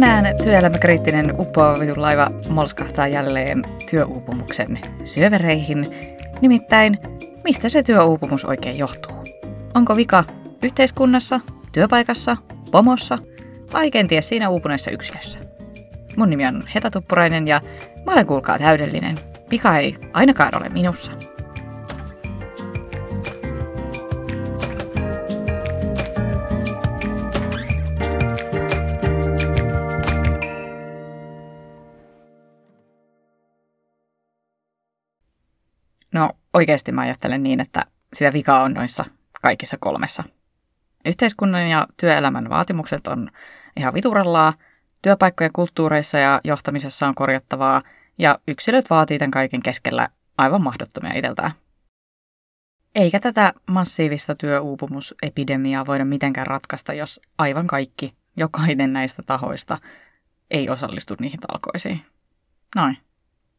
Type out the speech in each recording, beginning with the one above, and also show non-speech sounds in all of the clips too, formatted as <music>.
Tänään työelämäkriittinen uppoava laiva molskahtaa jälleen työuupumuksen syövereihin. Nimittäin, mistä se työuupumus oikein johtuu? Onko vika yhteiskunnassa, työpaikassa, pomossa vai kenties siinä uupuneessa yksilössä? Mun nimi on Heta Tuppurainen ja mä olen kuulkaa täydellinen. Vika ei ainakaan ole minussa. No oikeasti mä ajattelen niin, että sitä vikaa on noissa kaikissa kolmessa. Yhteiskunnan ja työelämän vaatimukset on ihan viturallaa, työpaikkojen kulttuureissa ja johtamisessa on korjattavaa ja yksilöt vaatii tämän kaiken keskellä aivan mahdottomia itseltään. Eikä tätä massiivista työuupumusepidemiaa voida mitenkään ratkaista, jos aivan kaikki, jokainen näistä tahoista, ei osallistu niihin talkoisiin. Noin.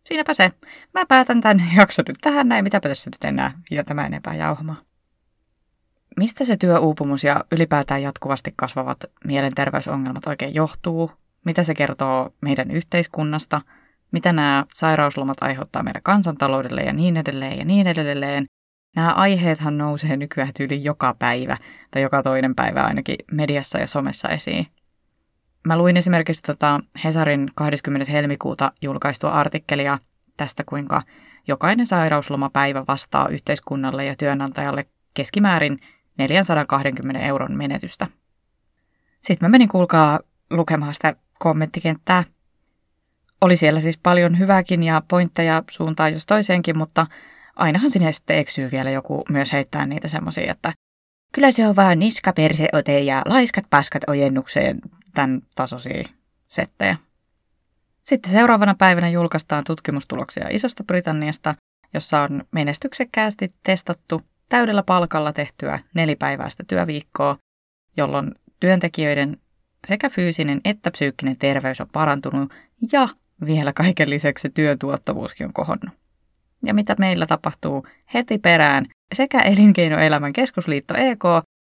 Siinäpä se. Mä päätän tämän <laughs> jakson nyt tähän näin. Mitäpä tässä nyt enää jo tämä enempää jauhamaan. Mistä se työuupumus ja ylipäätään jatkuvasti kasvavat mielenterveysongelmat oikein johtuu? Mitä se kertoo meidän yhteiskunnasta? Mitä nämä sairauslomat aiheuttaa meidän kansantaloudelle ja niin edelleen ja niin edelleen? Nämä aiheethan nousee nykyään yli joka päivä tai joka toinen päivä ainakin mediassa ja somessa esiin. Mä luin esimerkiksi tota Hesarin 20. helmikuuta julkaistua artikkelia tästä, kuinka jokainen sairauslomapäivä vastaa yhteiskunnalle ja työnantajalle keskimäärin 420 euron menetystä. Sitten mä menin kuulkaa lukemaan sitä kommenttikenttää. Oli siellä siis paljon hyvääkin ja pointteja suuntaan jos toiseenkin, mutta ainahan sinne sitten eksyy vielä joku myös heittää niitä semmoisia, että kyllä se on vaan niska, perseote ja laiskat paskat ojennukseen tämän tasoisia settejä. Sitten seuraavana päivänä julkaistaan tutkimustuloksia Isosta Britanniasta, jossa on menestyksekkäästi testattu täydellä palkalla tehtyä nelipäiväistä työviikkoa, jolloin työntekijöiden sekä fyysinen että psyykkinen terveys on parantunut ja vielä kaiken lisäksi se työtuottavuuskin on kohonnut. Ja mitä meillä tapahtuu heti perään sekä Elinkeinoelämän keskusliitto EK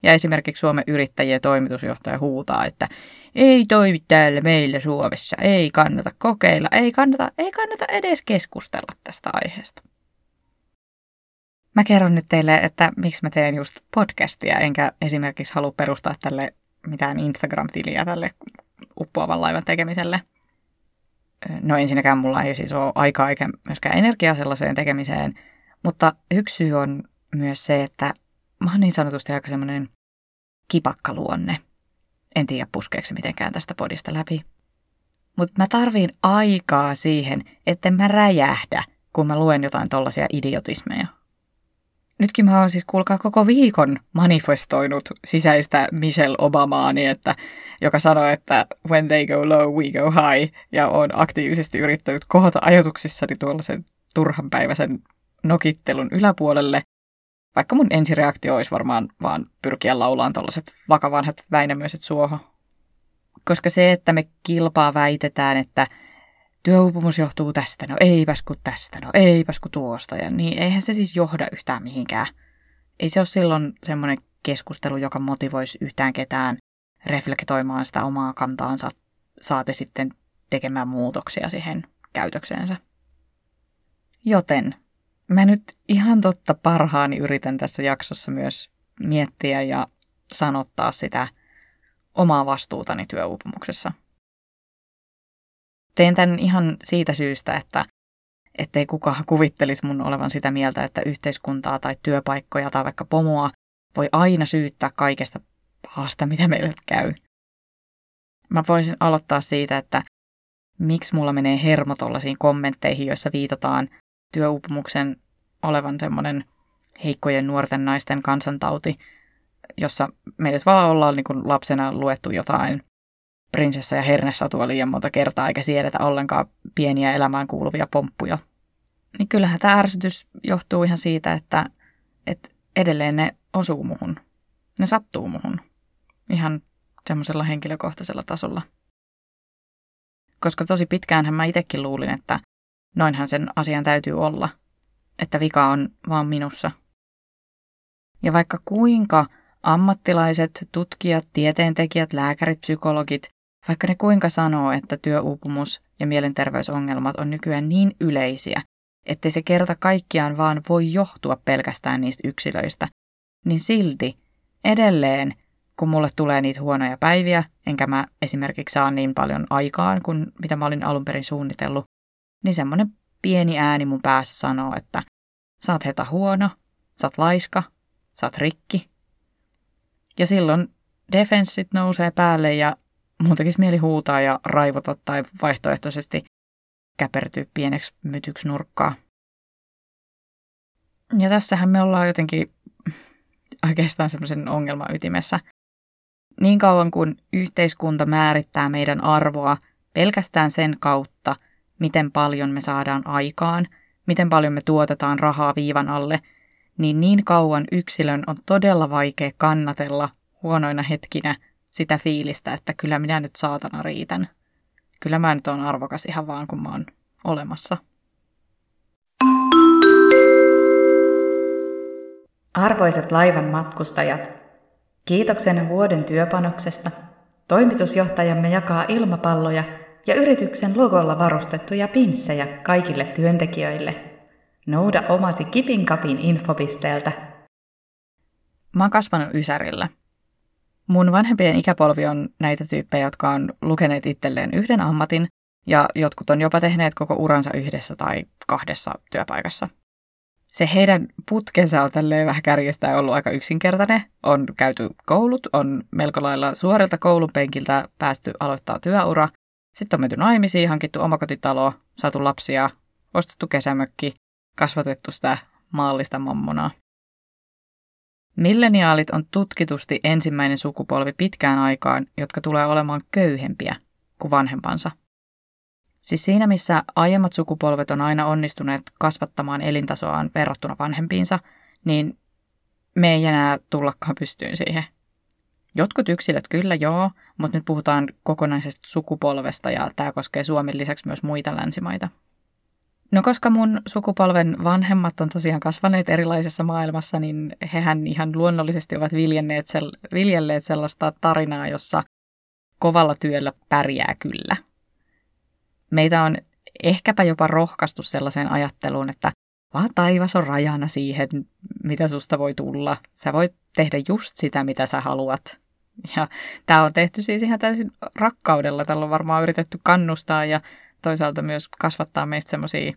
ja esimerkiksi Suomen yrittäjien toimitusjohtaja huutaa, että ei toimi täällä meillä Suomessa, ei kannata kokeilla, ei kannata, ei kannata edes keskustella tästä aiheesta. Mä kerron nyt teille, että miksi mä teen just podcastia, enkä esimerkiksi halua perustaa tälle mitään Instagram-tiliä tälle uppoavan laivan tekemiselle. No ensinnäkään mulla ei siis ole aikaa eikä myöskään energiaa sellaiseen tekemiseen, mutta yksi syy on myös se, että mä oon niin sanotusti aika semmoinen kipakkaluonne. En tiedä puskeeko se mitenkään tästä podista läpi. Mutta mä tarviin aikaa siihen, että mä räjähdä, kun mä luen jotain tollaisia idiotismeja. Nytkin mä oon siis kuulkaa koko viikon manifestoinut sisäistä Michelle Obamaani, että, joka sanoi, että when they go low, we go high. Ja on aktiivisesti yrittänyt kohota ajatuksissani tuollaisen turhanpäiväisen nokittelun yläpuolelle. Vaikka mun ensireaktio olisi varmaan vaan pyrkiä laulaan tuollaiset vakavanhat väinämöiset suoho. Koska se, että me kilpaa väitetään, että työuupumus johtuu tästä, no eipäs kun tästä, no eipäs kun tuosta, ja niin eihän se siis johda yhtään mihinkään. Ei se ole silloin semmoinen keskustelu, joka motivoisi yhtään ketään reflektoimaan sitä omaa kantaansa, saate sitten tekemään muutoksia siihen käytökseensä. Joten Mä nyt ihan totta parhaani yritän tässä jaksossa myös miettiä ja sanottaa sitä omaa vastuutani työuupumuksessa. Teen tämän ihan siitä syystä, että ettei kukaan kuvittelisi mun olevan sitä mieltä, että yhteiskuntaa tai työpaikkoja tai vaikka pomoa voi aina syyttää kaikesta pahasta, mitä meille käy. Mä voisin aloittaa siitä, että miksi mulla menee hermo tollaisiin kommentteihin, joissa viitataan työuupumuksen olevan semmoinen heikkojen nuorten naisten kansantauti, jossa meidät vaan ollaan niin lapsena luettu jotain prinsessa ja hernesatua liian monta kertaa, eikä siedetä ollenkaan pieniä elämään kuuluvia pomppuja. Niin kyllähän tämä ärsytys johtuu ihan siitä, että, että edelleen ne osuu muhun. Ne sattuu muhun. Ihan semmoisella henkilökohtaisella tasolla. Koska tosi pitkäänhän mä itsekin luulin, että noinhan sen asian täytyy olla – että vika on vaan minussa. Ja vaikka kuinka ammattilaiset, tutkijat, tieteentekijät, lääkärit, psykologit Vaikka ne kuinka sanoo, että työuupumus ja mielenterveysongelmat on nykyään niin yleisiä, ettei se kerta kaikkiaan vaan voi johtua pelkästään niistä yksilöistä, niin silti edelleen, kun mulle tulee niitä huonoja päiviä, enkä mä esimerkiksi saa niin paljon aikaan kuin mitä mä olin alun perin suunnitellut, niin semmoinen pieni ääni mun päässä sanoo, että sä oot heta huono, sä oot laiska, sä oot rikki. Ja silloin defenssit nousee päälle ja mun tekisi mieli huutaa ja raivota tai vaihtoehtoisesti käpertyä pieneksi mytyksi nurkkaa. Ja tässähän me ollaan jotenkin oikeastaan semmoisen ongelman ytimessä. Niin kauan kuin yhteiskunta määrittää meidän arvoa pelkästään sen kautta, miten paljon me saadaan aikaan, miten paljon me tuotetaan rahaa viivan alle, niin niin kauan yksilön on todella vaikea kannatella huonoina hetkinä sitä fiilistä, että kyllä minä nyt saatana riitän. Kyllä mä nyt on arvokas ihan vaan, kun mä oon olemassa. Arvoiset laivan matkustajat, kiitoksen vuoden työpanoksesta. Toimitusjohtajamme jakaa ilmapalloja ja yrityksen logolla varustettuja pinssejä kaikille työntekijöille. Nouda omasi Kipin Kapin infopisteeltä. Mä oon kasvanut Ysärillä. Mun vanhempien ikäpolvi on näitä tyyppejä, jotka on lukeneet itselleen yhden ammatin ja jotkut on jopa tehneet koko uransa yhdessä tai kahdessa työpaikassa – se heidän putkensa on tälleen vähän kärjestä ollut aika yksinkertainen. On käyty koulut, on melko lailla suorilta koulun penkiltä päästy aloittaa työura. Sitten on menty naimisiin, hankittu omakotitalo, saatu lapsia, ostettu kesämökki, kasvatettu sitä maallista mammonaa. Milleniaalit on tutkitusti ensimmäinen sukupolvi pitkään aikaan, jotka tulee olemaan köyhempiä kuin vanhempansa. Siis siinä, missä aiemmat sukupolvet on aina onnistuneet kasvattamaan elintasoaan verrattuna vanhempiinsa, niin me ei enää tullakaan pystyyn siihen. Jotkut yksilöt kyllä joo, mutta nyt puhutaan kokonaisesta sukupolvesta ja tämä koskee Suomen lisäksi myös muita länsimaita. No koska mun sukupolven vanhemmat on tosiaan kasvaneet erilaisessa maailmassa, niin hehän ihan luonnollisesti ovat viljenneet sel- viljelleet sellaista tarinaa, jossa kovalla työllä pärjää kyllä – meitä on ehkäpä jopa rohkaistu sellaiseen ajatteluun, että vaan taivas on rajana siihen, mitä susta voi tulla. Sä voit tehdä just sitä, mitä sä haluat. Ja tämä on tehty siis ihan täysin rakkaudella. Tällä on varmaan yritetty kannustaa ja toisaalta myös kasvattaa meistä semmoisia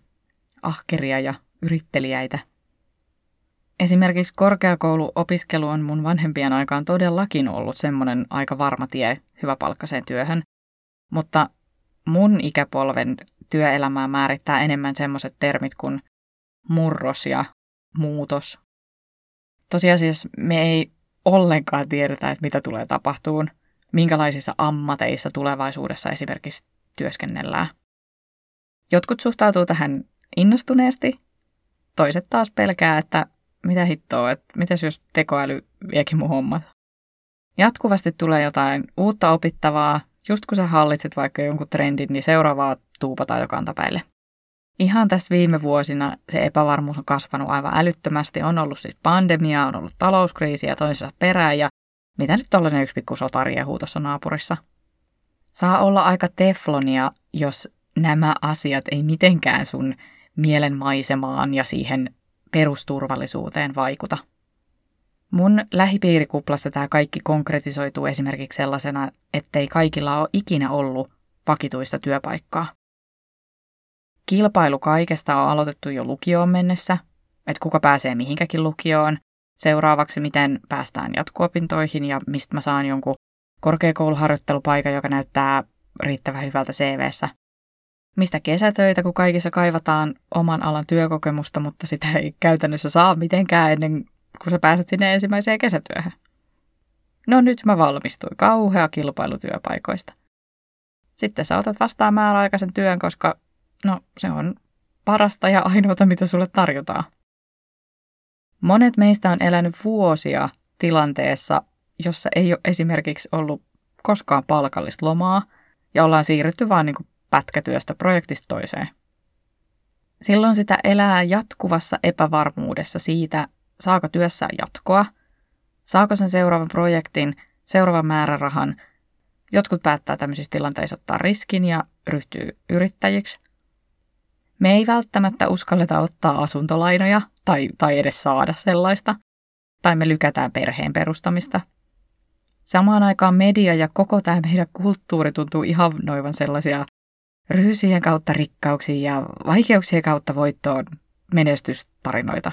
ahkeria ja yrittelijäitä. Esimerkiksi korkeakouluopiskelu on mun vanhempien aikaan todellakin ollut semmoinen aika varma tie hyväpalkkaiseen työhön. Mutta mun ikäpolven työelämää määrittää enemmän semmoiset termit kuin murros ja muutos. Tosiasiassa me ei ollenkaan tiedetä, että mitä tulee tapahtuun, minkälaisissa ammateissa tulevaisuudessa esimerkiksi työskennellään. Jotkut suhtautuu tähän innostuneesti, toiset taas pelkää, että mitä hittoa, että mitäs jos tekoäly viekin mun hommat. Jatkuvasti tulee jotain uutta opittavaa, Just kun sä hallitset vaikka jonkun trendin, niin seuraavaa tuupataan jo kantapäille. Ihan tässä viime vuosina se epävarmuus on kasvanut aivan älyttömästi. On ollut siis pandemia, on ollut talouskriisi ja toisessa perään ja mitä nyt tollainen yksi pikku sotariehu tuossa naapurissa. Saa olla aika teflonia, jos nämä asiat ei mitenkään sun mielen maisemaan ja siihen perusturvallisuuteen vaikuta. Mun lähipiirikuplassa tämä kaikki konkretisoituu esimerkiksi sellaisena, ettei kaikilla ole ikinä ollut vakituista työpaikkaa. Kilpailu kaikesta on aloitettu jo lukioon mennessä, että kuka pääsee mihinkäkin lukioon, seuraavaksi miten päästään jatkuopintoihin ja mistä mä saan jonkun korkeakouluharjoittelupaikan, joka näyttää riittävän hyvältä CVssä. Mistä kesätöitä, kun kaikissa kaivataan oman alan työkokemusta, mutta sitä ei käytännössä saa mitenkään ennen kun sä pääset sinne ensimmäiseen kesätyöhön. No nyt mä valmistuin. Kauhea kilpailu työpaikoista. Sitten sä otat vastaan määräaikaisen työn, koska no se on parasta ja ainoata, mitä sulle tarjotaan. Monet meistä on elänyt vuosia tilanteessa, jossa ei ole esimerkiksi ollut koskaan palkallista lomaa ja ollaan siirrytty vaan niin pätkätyöstä projektista toiseen. Silloin sitä elää jatkuvassa epävarmuudessa siitä, saako työssä jatkoa, saako sen seuraavan projektin, seuraavan määrärahan, Jotkut päättää tämmöisissä tilanteissa ottaa riskin ja ryhtyy yrittäjiksi. Me ei välttämättä uskalleta ottaa asuntolainoja tai, tai edes saada sellaista, tai me lykätään perheen perustamista. Samaan aikaan media ja koko tämä meidän kulttuuri tuntuu ihan noivan sellaisia ryysien kautta rikkauksiin ja vaikeuksien kautta voittoon menestystarinoita.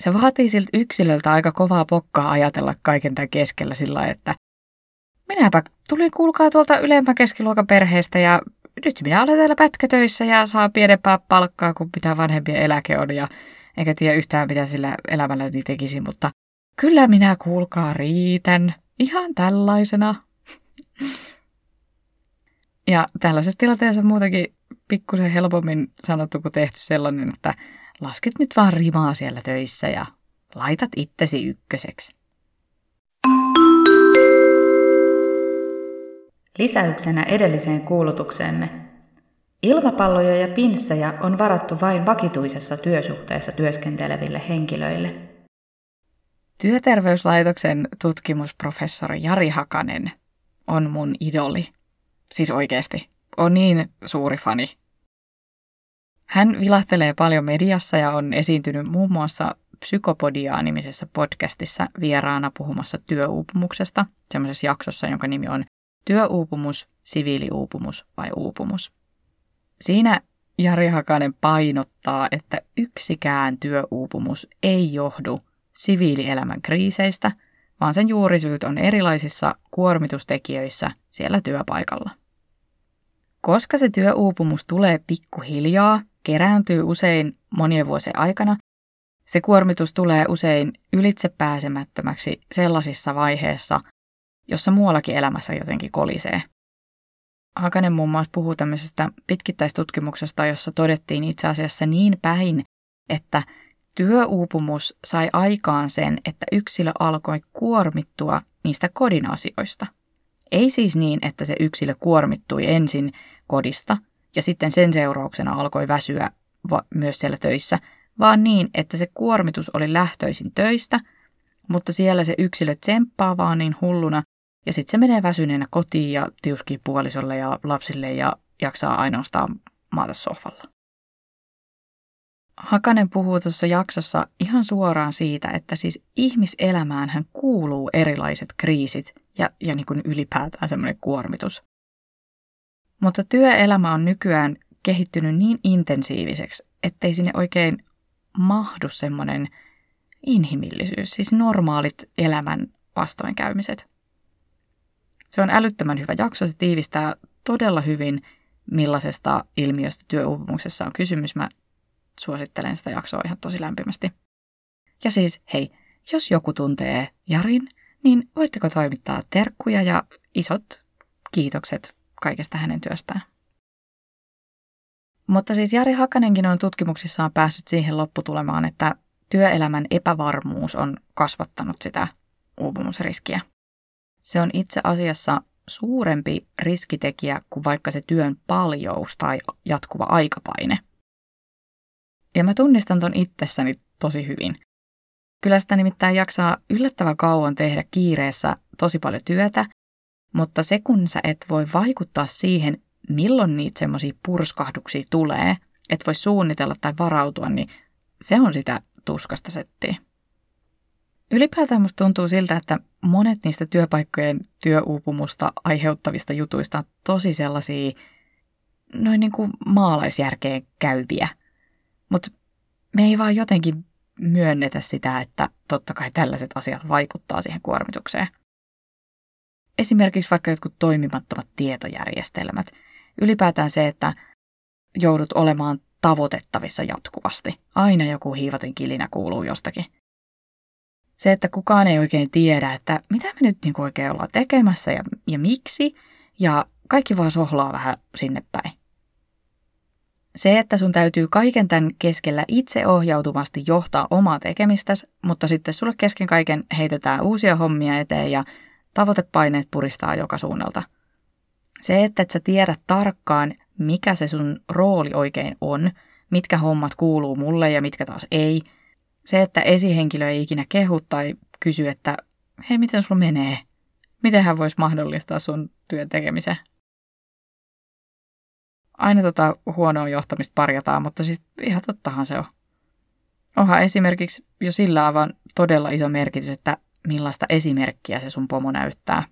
Se vaatii siltä yksilöltä aika kovaa pokkaa ajatella kaiken tämän keskellä sillä että minäpä tulin kuulkaa tuolta ylempän keskiluokan perheestä ja nyt minä olen täällä pätkätöissä ja saa pienempää palkkaa kuin mitä vanhempien eläke on ja enkä tiedä yhtään mitä sillä elämälläni tekisi, mutta kyllä minä kuulkaa riitän ihan tällaisena. <laughs> Ja tällaisessa tilanteessa muutenkin pikkusen helpommin sanottu kuin tehty sellainen, että lasket nyt vaan rimaa siellä töissä ja laitat itsesi ykköseksi. Lisäyksenä edelliseen kuulutukseemme. Ilmapalloja ja pinssejä on varattu vain vakituisessa työsuhteessa työskenteleville henkilöille. Työterveyslaitoksen tutkimusprofessori Jari Hakanen on mun idoli. Siis oikeasti. On niin suuri fani. Hän vilahtelee paljon mediassa ja on esiintynyt muun muassa Psykopodia-nimisessä podcastissa vieraana puhumassa työuupumuksesta, semmoisessa jaksossa, jonka nimi on Työuupumus, siviiliuupumus vai uupumus. Siinä Jari Hakanen painottaa, että yksikään työuupumus ei johdu siviilielämän kriiseistä, vaan sen juurisyyt on erilaisissa kuormitustekijöissä siellä työpaikalla. Koska se työuupumus tulee pikkuhiljaa, kerääntyy usein monien vuosien aikana, se kuormitus tulee usein ylitsepääsemättömäksi sellaisissa vaiheissa, jossa muuallakin elämässä jotenkin kolisee. Hakanen muun muassa puhuu tämmöisestä pitkittäistutkimuksesta, jossa todettiin itse asiassa niin päin, että työuupumus sai aikaan sen, että yksilö alkoi kuormittua niistä kodin asioista. Ei siis niin, että se yksilö kuormittui ensin kodista ja sitten sen seurauksena alkoi väsyä myös siellä töissä, vaan niin, että se kuormitus oli lähtöisin töistä, mutta siellä se yksilö tsemppaa vaan niin hulluna, ja sitten se menee väsyneenä kotiin ja tiuskii puolisolle ja lapsille ja jaksaa ainoastaan maata sohvalla. Hakanen puhuu tuossa jaksossa ihan suoraan siitä, että siis ihmiselämään hän kuuluu erilaiset kriisit ja, ja niin kuin ylipäätään semmoinen kuormitus. Mutta työelämä on nykyään kehittynyt niin intensiiviseksi, ettei sinne oikein mahdu semmoinen inhimillisyys, siis normaalit elämän vastoinkäymiset. Se on älyttömän hyvä jakso, se tiivistää todella hyvin, millaisesta ilmiöstä työuupumuksessa on kysymys. Mä suosittelen sitä jaksoa ihan tosi lämpimästi. Ja siis, hei, jos joku tuntee Jarin, niin voitteko toimittaa terkkuja ja isot kiitokset kaikesta hänen työstään. Mutta siis Jari Hakanenkin on tutkimuksissaan päässyt siihen lopputulemaan, että työelämän epävarmuus on kasvattanut sitä uupumusriskiä. Se on itse asiassa suurempi riskitekijä kuin vaikka se työn paljous tai jatkuva aikapaine. Ja mä tunnistan ton itsessäni tosi hyvin. Kyllä sitä nimittäin jaksaa yllättävän kauan tehdä kiireessä tosi paljon työtä, mutta se kun sä et voi vaikuttaa siihen, milloin niitä semmoisia purskahduksia tulee, et voi suunnitella tai varautua, niin se on sitä tuskasta settiä. Ylipäätään musta tuntuu siltä, että monet niistä työpaikkojen työuupumusta aiheuttavista jutuista on tosi sellaisia noin niin kuin maalaisjärkeen käyviä. Mutta me ei vaan jotenkin myönnetä sitä, että totta kai tällaiset asiat vaikuttaa siihen kuormitukseen. Esimerkiksi vaikka jotkut toimimattomat tietojärjestelmät. Ylipäätään se, että joudut olemaan tavoitettavissa jatkuvasti. Aina joku hiivatin kilinä kuuluu jostakin – se, että kukaan ei oikein tiedä, että mitä me nyt niin oikein ollaan tekemässä ja, ja miksi, ja kaikki vaan sohlaa vähän sinne päin. Se, että sun täytyy kaiken tämän keskellä itseohjautuvasti johtaa omaa tekemistäsi, mutta sitten sulle kesken kaiken heitetään uusia hommia eteen ja tavoitepaineet puristaa joka suunnalta. Se, että et sä tiedät tarkkaan, mikä se sun rooli oikein on, mitkä hommat kuuluu mulle ja mitkä taas ei – se, että esihenkilö ei ikinä kehu tai kysy, että hei, miten sulla menee? Miten hän voisi mahdollistaa sun työn tekemisen? Aina tota huonoa johtamista parjataan, mutta siis ihan tottahan se on. Onhan esimerkiksi jo sillä aivan todella iso merkitys, että millaista esimerkkiä se sun pomo näyttää.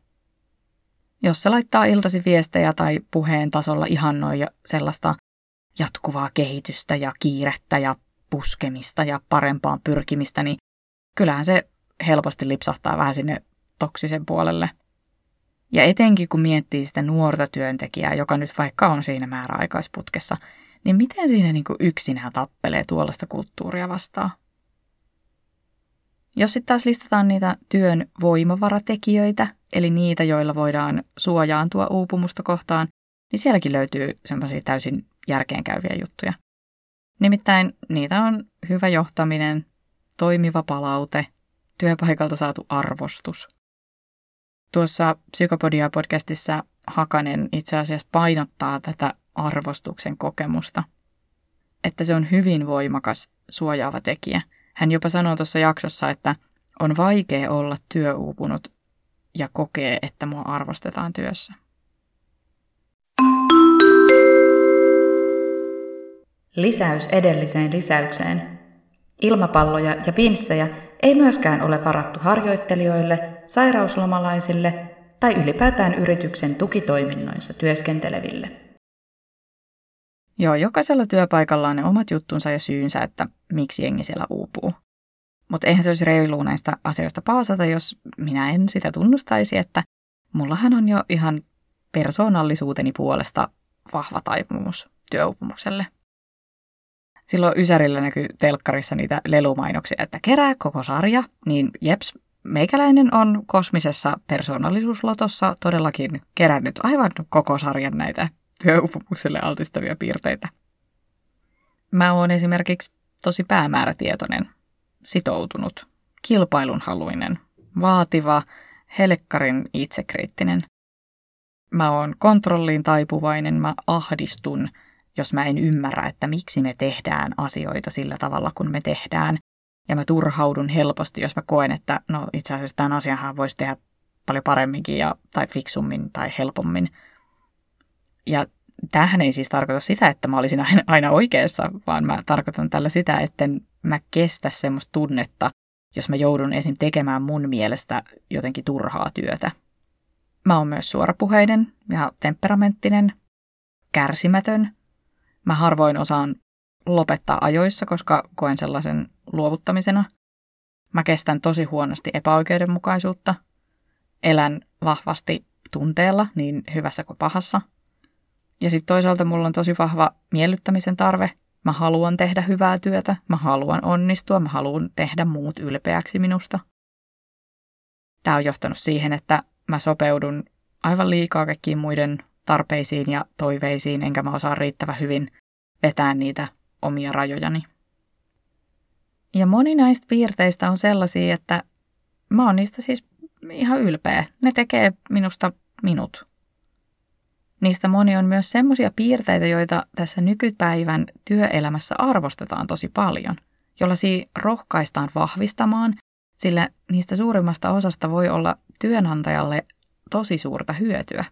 Jos se laittaa iltasi viestejä tai puheen tasolla ihannoi sellaista jatkuvaa kehitystä ja kiirettä ja puskemista ja parempaan pyrkimistä, niin kyllähän se helposti lipsahtaa vähän sinne toksisen puolelle. Ja etenkin kun miettii sitä nuorta työntekijää, joka nyt vaikka on siinä määräaikaisputkessa, niin miten siinä niin kuin yksinään tappelee tuollaista kulttuuria vastaan? Jos sitten taas listataan niitä työn voimavaratekijöitä, eli niitä, joilla voidaan suojaantua uupumusta kohtaan, niin sielläkin löytyy semmoisia täysin järkeenkäyviä juttuja. Nimittäin niitä on hyvä johtaminen, toimiva palaute, työpaikalta saatu arvostus. Tuossa Psykopodia-podcastissa Hakanen itse asiassa painottaa tätä arvostuksen kokemusta, että se on hyvin voimakas suojaava tekijä. Hän jopa sanoo tuossa jaksossa, että on vaikea olla työuupunut ja kokee, että mua arvostetaan työssä. Lisäys edelliseen lisäykseen. Ilmapalloja ja pinssejä ei myöskään ole varattu harjoittelijoille, sairauslomalaisille tai ylipäätään yrityksen tukitoiminnoissa työskenteleville. Joo, jokaisella työpaikalla on ne omat juttunsa ja syynsä, että miksi jengi siellä uupuu. Mutta eihän se olisi reilua näistä asioista paasata, jos minä en sitä tunnustaisi, että mullahan on jo ihan persoonallisuuteni puolesta vahva taipumus työuupumukselle. Silloin Ysärillä näkyy telkkarissa niitä lelumainoksia, että kerää koko sarja, niin jeps, meikäläinen on kosmisessa persoonallisuuslotossa todellakin kerännyt aivan koko sarjan näitä työuupumukselle altistavia piirteitä. Mä oon esimerkiksi tosi päämäärätietoinen, sitoutunut, kilpailunhaluinen, vaativa, helkkarin itsekriittinen. Mä oon kontrolliin taipuvainen, mä ahdistun, jos mä en ymmärrä, että miksi me tehdään asioita sillä tavalla, kun me tehdään. Ja mä turhaudun helposti, jos mä koen, että no itse asiassa tämän asianhan voisi tehdä paljon paremminkin ja, tai fiksummin tai helpommin. Ja tämähän ei siis tarkoita sitä, että mä olisin aina, aina oikeassa, vaan mä tarkoitan tällä sitä, että mä kestä semmoista tunnetta, jos mä joudun esim. tekemään mun mielestä jotenkin turhaa työtä. Mä oon myös suorapuheinen ja temperamenttinen, kärsimätön. Mä harvoin osaan lopettaa ajoissa, koska koen sellaisen luovuttamisena. Mä kestän tosi huonosti epäoikeudenmukaisuutta. Elän vahvasti tunteella, niin hyvässä kuin pahassa – ja sitten toisaalta mulla on tosi vahva miellyttämisen tarve. Mä haluan tehdä hyvää työtä, mä haluan onnistua, mä haluan tehdä muut ylpeäksi minusta. Tämä on johtanut siihen, että mä sopeudun aivan liikaa kaikkiin muiden tarpeisiin ja toiveisiin, enkä mä osaa riittävän hyvin vetää niitä omia rajojani. Ja moni näistä piirteistä on sellaisia, että mä oon niistä siis ihan ylpeä. Ne tekee minusta minut. Niistä moni on myös semmoisia piirteitä, joita tässä nykypäivän työelämässä arvostetaan tosi paljon, jolla si rohkaistaan vahvistamaan, sillä niistä suurimmasta osasta voi olla työnantajalle tosi suurta hyötyä.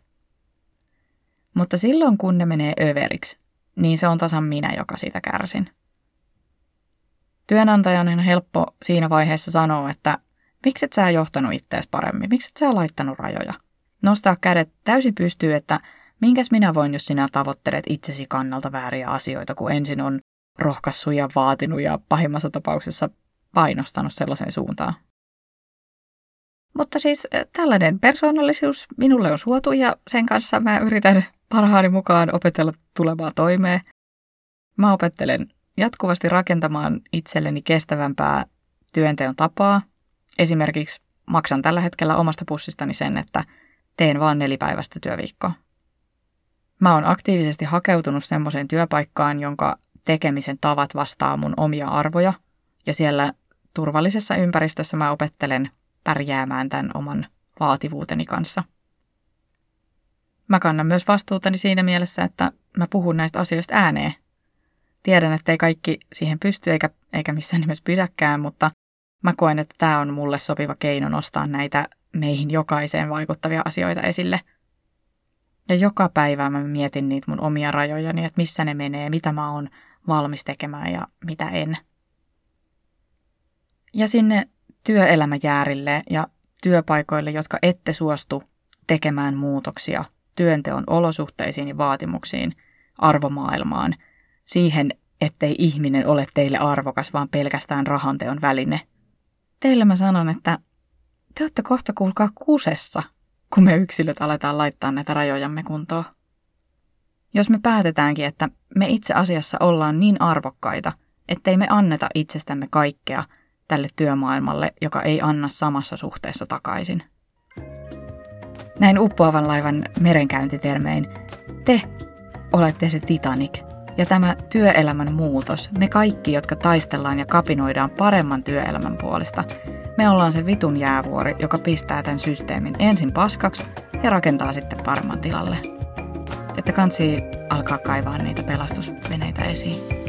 Mutta silloin kun ne menee överiksi, niin se on tasan minä, joka siitä kärsin. Työnantajan on helppo siinä vaiheessa sanoa, että miksi et sä johtanut ittees paremmin, miksi et sä laittanut rajoja. Nostaa kädet täysin pystyy, että Minkäs minä voin, jos sinä tavoittelet itsesi kannalta vääriä asioita, kun ensin on rohkaissut ja vaatinut ja pahimmassa tapauksessa painostanut sellaiseen suuntaan? Mutta siis tällainen persoonallisuus minulle on suotu ja sen kanssa mä yritän parhaani mukaan opetella tulemaan toimeen. Mä opettelen jatkuvasti rakentamaan itselleni kestävämpää työnteon tapaa. Esimerkiksi maksan tällä hetkellä omasta pussistani sen, että teen vain nelipäiväistä työviikkoa. Mä oon aktiivisesti hakeutunut semmoiseen työpaikkaan, jonka tekemisen tavat vastaa mun omia arvoja. Ja siellä turvallisessa ympäristössä mä opettelen pärjäämään tämän oman vaativuuteni kanssa. Mä kannan myös vastuutani siinä mielessä, että mä puhun näistä asioista ääneen. Tiedän, että ei kaikki siihen pysty eikä, eikä missään nimessä pidäkään, mutta mä koen, että tämä on mulle sopiva keino nostaa näitä meihin jokaiseen vaikuttavia asioita esille. Ja joka päivä mä mietin niitä mun omia rajojani, että missä ne menee, mitä mä oon valmis tekemään ja mitä en. Ja sinne työelämäjäärille ja työpaikoille, jotka ette suostu tekemään muutoksia työnteon olosuhteisiin ja vaatimuksiin, arvomaailmaan, siihen, ettei ihminen ole teille arvokas, vaan pelkästään rahanteon väline. Teille mä sanon, että te olette kohta kuulkaa kusessa, kun me yksilöt aletaan laittaa näitä rajojamme kuntoon. Jos me päätetäänkin, että me itse asiassa ollaan niin arvokkaita, ettei me anneta itsestämme kaikkea tälle työmaailmalle, joka ei anna samassa suhteessa takaisin. Näin uppoavan laivan merenkäyntitermein, te olette se Titanic ja tämä työelämän muutos, me kaikki, jotka taistellaan ja kapinoidaan paremman työelämän puolesta, me ollaan se vitun jäävuori, joka pistää tämän systeemin ensin paskaksi ja rakentaa sitten paremman tilalle. Että kansi alkaa kaivaa niitä pelastusveneitä esiin.